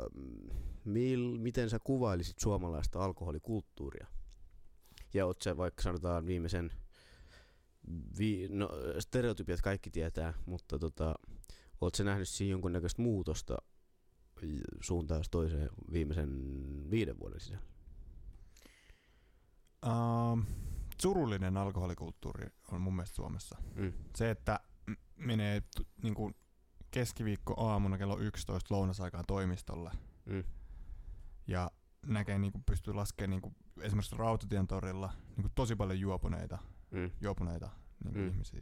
mil, miten sä kuvailisit suomalaista alkoholikulttuuria? Ja oot sä vaikka sanotaan viimeisen, vi, no stereotypiat kaikki tietää, mutta tota, oot sä nähnyt siinä jonkunnäköistä muutosta suuntaan toiseen viimeisen viiden vuoden sisällä? Uh, surullinen alkoholikulttuuri on mun mielestä Suomessa. Mm. Se, että menee t- niinku keskiviikko aamuna kello 11 lounasaikaan toimistolle Mm. ja näkee niinku, pystyy laskemaan niinku, esimerkiksi Rautatien torilla niinku, tosi paljon juopuneita, Mm. juopuneita niinku, Mm. ihmisiä.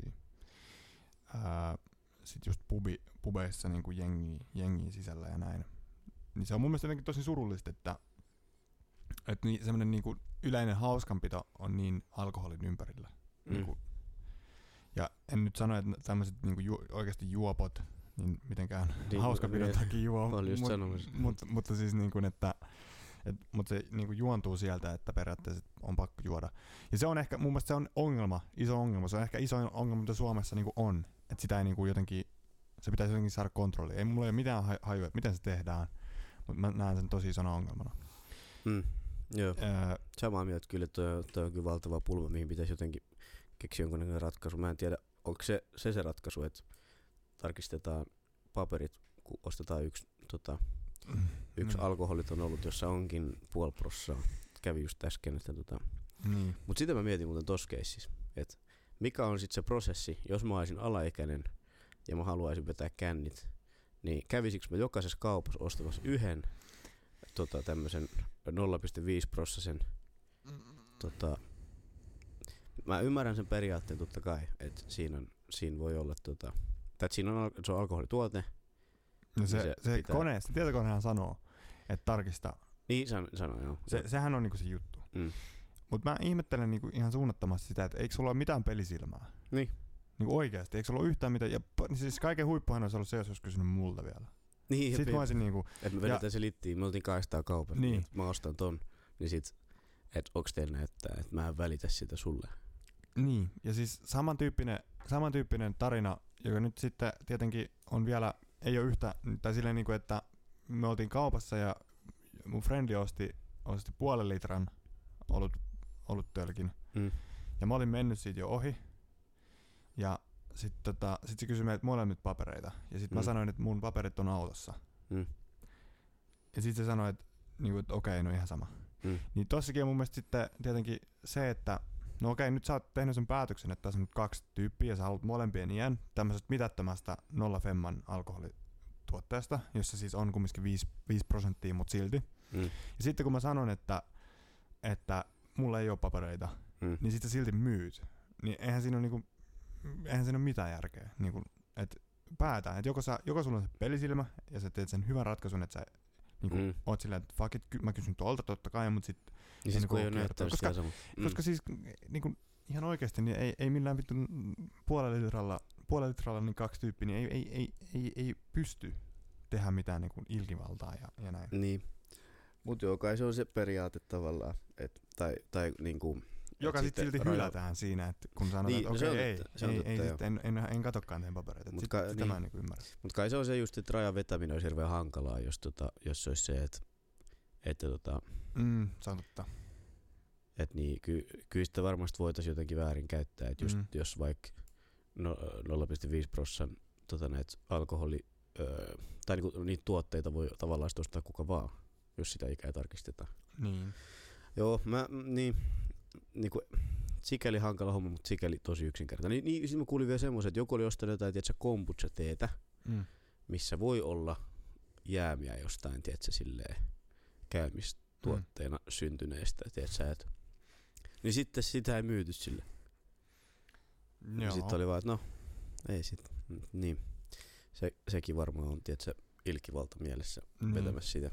Ää, sit just pubi, pubeissa niinku jengi, jengi sisällä ja näin. Niin se on mun mielestä jotenkin tosi surullista, että, että niin, semmoinen niinku yleinen hauskanpito on niin alkoholin ympärillä. Mm. Niinku, ja en nyt sano, että tämmöiset niinku ju, oikeasti juopot, niin mitenkään Niin, hauskanpidon niin, takia juo. mut, mut, mutta siis niin kuin, että et, mutta se niinku juontuu sieltä, että periaatteessa on pakko juoda. Ja se on ehkä, mun mielestä se on ongelma, iso ongelma. Se on ehkä iso ongelma, mitä Suomessa niinku on. Että sitä ei niinku jotenkin, se pitäisi jotenkin saada kontrolliin. Ei mulla ole mitään haj- hajua, miten se tehdään. Mutta mä näen sen tosi isona ongelmana. Mm. Joo. Öö, Samaa mieltä kyllä, että toi, on- kyllä valtava pulma, mihin pitäisi jotenkin keksiä jonkunnäköinen ratkaisu. Mä en tiedä, onko se se, se ratkaisu, että tarkistetaan paperit, kun ostetaan yksi, tota, yksi Mm. alkoholiton ollut, jossa onkin puoli prossaa. Kävi just äsken, että tota. niin. Mut sitä mä mietin muuten tossa keississä, että mikä on sitten se prosessi, jos mä olisin alaikäinen ja mä haluaisin vetää kännit, niin kävisikö mä jokaisessa kaupassa ostamassa yhden tota, tämmöisen 0,5 prossasen tota, mä ymmärrän sen periaatteen totta kai, että siinä, on, siinä voi olla tota, tai että siinä on, se on alkoholituote. Ja se, se se, se pitää- kone, se tietokonehan sanoo, että tarkista. Niin san, sano joo. Se, sehän on niinku se juttu. Mm. Mutta mä ihmettelen niinku ihan suunnattomasti sitä, että eikö sulla ole mitään pelisilmää? Niin. Niinku oikeasti, eikö sulla ole yhtään mitään? Ja niin siis kaiken huippuhan olisi ollut se, jos olisi kysynyt multa vielä. Niin, Sitten mä olisin niinku, että me vedetään se littiin, me oltiin kahdestaan kaupassa, Niin. niin. mä ostan ton, niin sit, että onks teillä näyttää, että mä en välitä sitä sulle. niin. Ja siis samantyyppinen, samantyyppinen tarina, joka nyt sitten tietenkin on vielä, ei ole yhtä, tai silleen niinku, että me oltiin kaupassa ja mun frendi osti, osti puolen litran olut, oluttölkin. Mm. Ja mä olin mennyt siitä jo ohi. Ja sitten tota, sit se kysyi meiltä molemmit papereita. Ja sitten mä Mm. sanoin, että mun paperit on autossa. Mm. Ja sitten se sanoi, että, niinku, että okei, no ihan sama. Mm. Niin tossakin on mun mielestä sitten tietenkin se, että no okei, nyt sä oot tehnyt sen päätöksen, että tässä on nyt kaksi tyyppiä ja sä haluat molempien iän tämmöisestä mitättömästä nolla femman alkoholituotteesta, jossa siis on kumminkin 5, 5 prosenttia, mutta silti. Mm. Ja sitten kun mä sanon, että, että mulla ei ole papereita, Mm. niin sitten silti myyt. Niin eihän siinä ole, niinku, eihän siinä ole mitään järkeä. Niinku, et päätään, että joko, sä, joko sulla on se pelisilmä ja sä teet sen hyvän ratkaisun, että sä niinku, mm. Mm. oot silleen, että fuck it, mä kysyn tuolta totta kai, mutta sit, Niin sit niinku kun ei ole näyttänyt Koska- sama. mm. koska siis niinku, ihan oikeasti niin ei, ei millään vittu puolella litralla, puolella litralla niin kaksi tyyppiä, niin ei, ei, ei, ei, ei pysty tehdä mitään niinku ilkivaltaa ja, ja näin. Niin. Mut joo, kai se on se periaate tavallaan, et, tai, tai niinku, Joka sitten silti raja- hylätään siinä, että kun sanotaan, Niin, että no okei, se on ei, totta, ei, totta, ei, joo. sit en, en, en katsokaan teidän papereita. Mut Sit, ka- sitä niin. mä en niinku ymmärrä. Mut kai se on se just, että rajan vetäminen olisi hirveän hankalaa, jos, tota, jos se olisi se, että että tota, Mm, se on totta. et niin, ky, kyllä sitä varmasti voitaisiin jotenkin väärin käyttää, että just Mm. jos vaikka no, 0,5 prossan tota, näitä alkoholi, öö, tai niinku, niitä tuotteita voi tavallaan ostaa kuka vaan, jos sitä ikää tarkistetaan. Niin. Joo, mä, mm, niin, niinku, sikäli hankala homma, mutta sikäli tosi yksinkertainen. Niin, niin sitten mä kuulin vielä semmoisen, että joku oli ostanut jotain, tiedätkö, kombucha-teetä, Mm. missä voi olla jäämiä jostain, tiedätkö, silleen käymistuotteena mm. syntyneestä, tiedätkö, et, niin sitten sitä ei myyty sille. Joo. Sitten oli vaan, että no, ei sit, mm, niin. Se, sekin varmaan on, tiedätkö, ilkivalta mielessä niin. vetämässä sitä.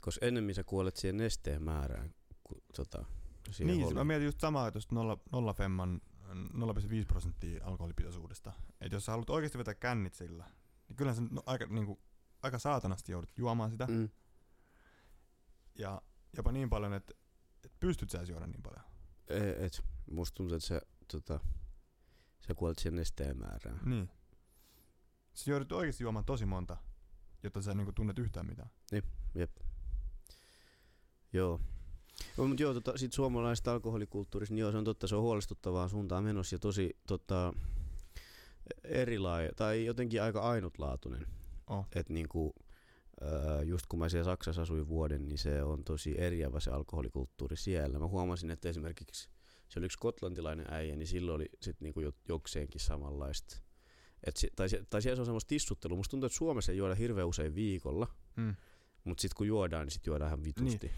Koska ennemmin sä kuolet siihen nesteen määrään, kuin tota, siihen Niin, mä mietin just samaa tuosta 0, 0 femman 0,5 prosenttia alkoholipitoisuudesta. Että jos sä haluat oikeasti vetää kännit sillä, niin kyllä sä no, aika, niinku, aika saatanasti joudut juomaan sitä. Mm. Ja jopa niin paljon, että et pystyt sä juoda niin paljon. E- Et, musta tuntuu, että sä, tota, sä kuolet siihen nesteen määrään. Niin. Sä joudut oikeasti juomaan tosi monta, jotta sä niinku tunnet yhtään mitään. Joo. No, mutta joo, tota, sit suomalaisesta alkoholikulttuurista, niin joo, se on totta, se on huolestuttavaa suuntaan menossa ja tosi tota, erilaaja, tai jotenkin aika ainutlaatuinen. Oh. Että niinku, just kun mä siellä Saksassa asuin vuoden, niin se on tosi eriävä se alkoholikulttuuri siellä. Mä huomasin, että esimerkiksi se oli yksi skotlantilainen äijä, niin silloin oli sit niinku jo, jokseenkin samanlaista. Et si, tai, se- tai siellä se on semmoista tissuttelua. Musta tuntuu, että Suomessa ei juoda hirveän usein viikolla, Mm. mutta sitten kun juodaan, niin sitten juodaan ihan vitusti. Niin.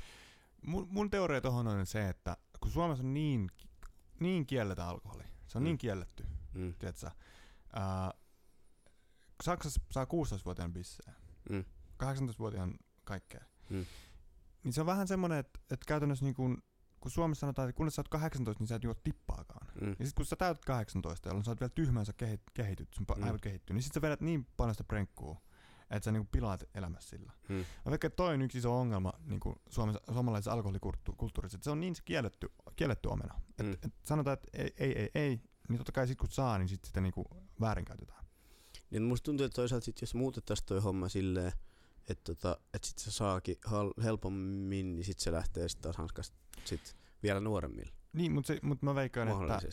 Mun, mun teoria tohon on se, että kun Suomessa on niin, niin kielletään alkoholi, se on Mm. niin kielletty, Mm. tiedätkö, ää, Saksassa saa 16-vuotiaan bissejä, Mm. 18-vuotiaan kaikkea. Mm. Niin se on vähän semmoinen, että, että käytännössä niin kun, kun Suomessa sanotaan, että kunnes sä oot 18, niin sä et juo tippaakaan. Mm. Ja sit kun sä täytät 18, jolloin sä oot vielä tyhmänsä kehi- kehityt, sun mm. aivot kehittyy, niin sit sä vedät niin paljon sitä prenkkuu, että sä niinku pilaat elämässä sillä. Mm. Mä veikkaan, että toi on yksi iso ongelma niin kuin Suomessa, suomalaisessa alkoholikulttuurissa, että se on niin se kielletty, kielletty omena. Et, Mm. et sanotaan, että ei, ei, ei, ei, niin totta kai sit kun saa, niin sit sitä niinku väärinkäytetään. Niin musta tuntuu, että toisaalta sit, jos muutettaisiin toi homma silleen, että tota, et sit se saakin helpommin, niin sit se lähtee sit taas hanskasta sit vielä nuoremmilla Niin, mutta mut mä veikkaan, että,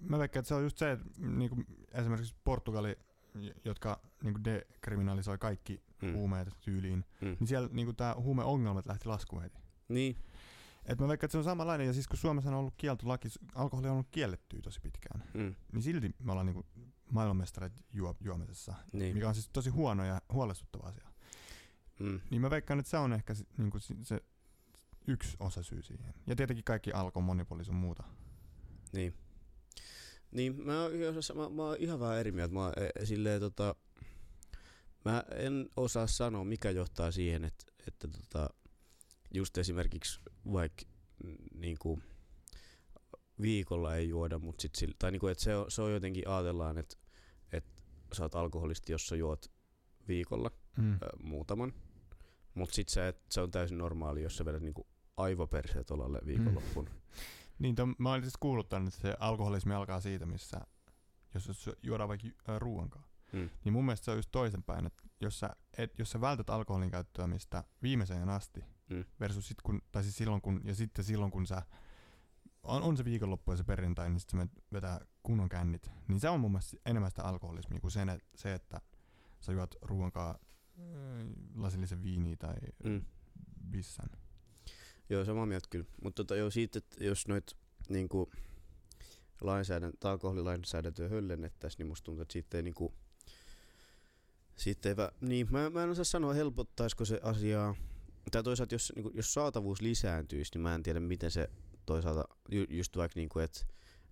mä veikkaan, että se on just se, että niinku, esimerkiksi Portugali, jotka niinku dekriminalisoi kaikki Mm. huumeet tyyliin, Mm. niin siellä niinku tää huumeongelmat lähti laskuun heti. Niin, Et mä veikkaan, että se on samanlainen, ja siis kun Suomessa on ollut kielto laki, alkoholi on ollut kiellettyä tosi pitkään, mm. niin silti me ollaan niinku maailmanmestareita juo, juomisessa, niin. mikä on siis tosi huono ja huolestuttava asia. Mm. Niin mä veikkaan, että se on ehkä si- niinku se yksi osa syy siihen. Ja tietenkin kaikki alkon monopoli sun muuta. Niin. Niin, mä oon, mä, mä, oon ihan vähän eri mieltä. Mä, oon, e, silleen, tota, mä en osaa sanoa, mikä johtaa siihen, että, että tota, just esimerkiksi vaikka niinku, viikolla ei juoda, mutta sit sillä, tai niinku, että se on, se on jotenkin ajatellaan, että, että sä oot alkoholisti, jos sä juot viikolla Mm. ö, muutaman. Mutta sit sä et, se on täysin normaali, jos sä vedät niinku aivoperseet olalle viikonloppuun. Niin, ton, mä olin siis kuullut tän, että se alkoholismi alkaa siitä, missä jos juodaan vaikka ruoankaan. Mm. Niin mun mielestä se on just toisinpäin, että jos sä, et, jos sä vältät alkoholin käyttämistä viimeiseen asti, Mm. versus sit kun, tai siis silloin kun, ja sitten silloin kun sä, on, on se viikonloppu ja se perjantai, niin sit sä vetää kunnon kännit, niin se on mun mielestä enemmän sitä alkoholismia kuin sen, et, se, että sä juot ruoankaan lasillisen viiniä tai Mm. bissän. Joo, samaa mieltä kyllä. Mutta tota, joo, siitä, että jos noit niinku, lainsäädäntö, alkoholilainsäädäntöä höllennettäisiin, niin musta tuntuu, että siitä ei niinku, siitä ei, vä- niin, mä, mä en osaa sanoa, helpottaisiko se asiaa. Tai toisaalta, jos, niinku, jos saatavuus lisääntyisi, niin mä en tiedä, miten se toisaalta, ju, just vaikka niinku, että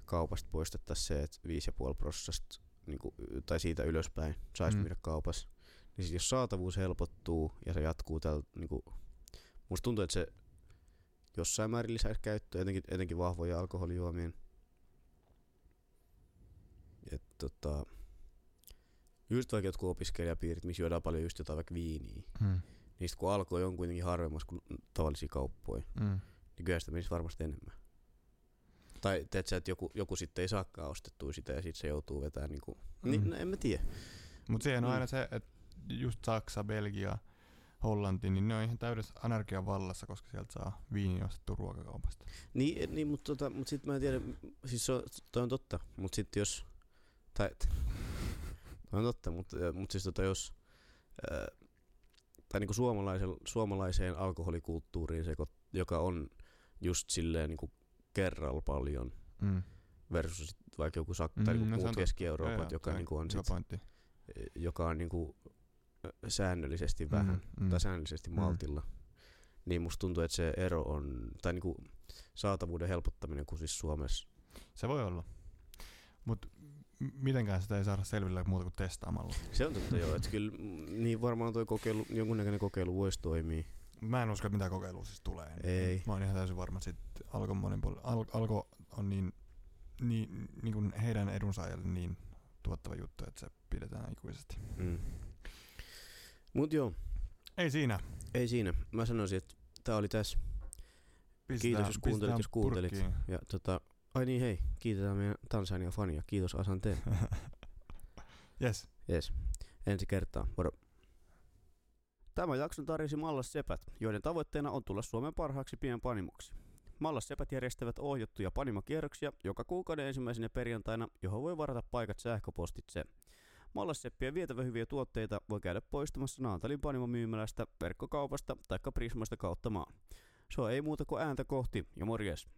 kaupasta poistettaisiin se, että 5,5 prosentista niinku, tai siitä ylöspäin saisi Mm. mm. myydä kaupassa. Niin sit jos saatavuus helpottuu ja se jatkuu tällä, niinku, musta tuntuu, että se jossain määrin lisäisi käyttöä, etenkin, etenkin vahvoja alkoholijuomien. Et, tota, just vaikka jotkut opiskelijapiirit, missä juodaan paljon just jotain vaikka viiniä, Mm. niistä kun alkoi on kuitenkin harvemmassa kuin tavallisia kauppoja, Mm. niin kyllä sitä menisi varmasti enemmän. Tai teet sä, että joku, joku sitten ei saakaan ostettua sitä ja sitten se joutuu vetämään niinku, mm. niin, Mm. no, en mä tiedä. Mutta siihen on Mm. aina se, että just Saksa, Belgia, Hollanti, niin ne on ihan täydessä anarkian vallassa, koska sieltä saa viini ostettu ruokakaupasta. Niin, niin mutta tota, mut sitten mä en tiedä, siis se on, toi on totta, mutta sitten jos, tai, toi on totta, mutta mut siis tota jos, ää, tai niinku suomalaiseen, suomalaiseen alkoholikulttuuriin se, joka on just silleen niinku kerralla paljon Mm. versus sit vaikka joku Sak- Mm, tai niinku no totta. Keski-Euroopat, joka niinku on sit, joka on niinku säännöllisesti vähän Mm, mm. tai säännöllisesti Mm. maltilla, niin musta tuntuu, että se ero on, tai niinku saatavuuden helpottaminen kuin siis Suomessa. Se voi olla. Mutta mitenkään sitä ei saada selville muuta kuin testaamalla. Se on totta joo, että kyllä mm, niin varmaan toi kokeilu, jonkunnäköinen kokeilu voisi toimia. Mä en usko, että mitään kokeilua siis tulee. Ei. Mä oon ihan täysin varma, että Alkon monopoli, Al, Alko on niin, niin, niin kuin heidän edunsaajalle niin tuottava juttu, että se pidetään ikuisesti. Mm. Mut joo, Ei siinä. ei siinä. Mä sanoisin, että tää oli tässä. Pistetään, Kiitos, jos kuuntelit, jos kuuntelit. purkkiin. Ja tota, ai niin hei, kiitetään meidän Tansania-fania. Kiitos Asante. yes. Yes. Ensi kertaa. Moro. Tämä jakson tarjosi Mallas Sepät, joiden tavoitteena on tulla Suomen parhaaksi pienpanimoksi. Mallas Sepät järjestävät ohjattuja panimakierroksia joka kuukauden ensimmäisenä perjantaina, johon voi varata paikat sähköpostitse. Mallasseppiä vietävä hyviä tuotteita voi käydä poistamassa Naantalin panimomyymälästä, verkkokaupasta tai Prismasta kautta maan. Se on ei muuta kuin ääntä kohti ja morjes.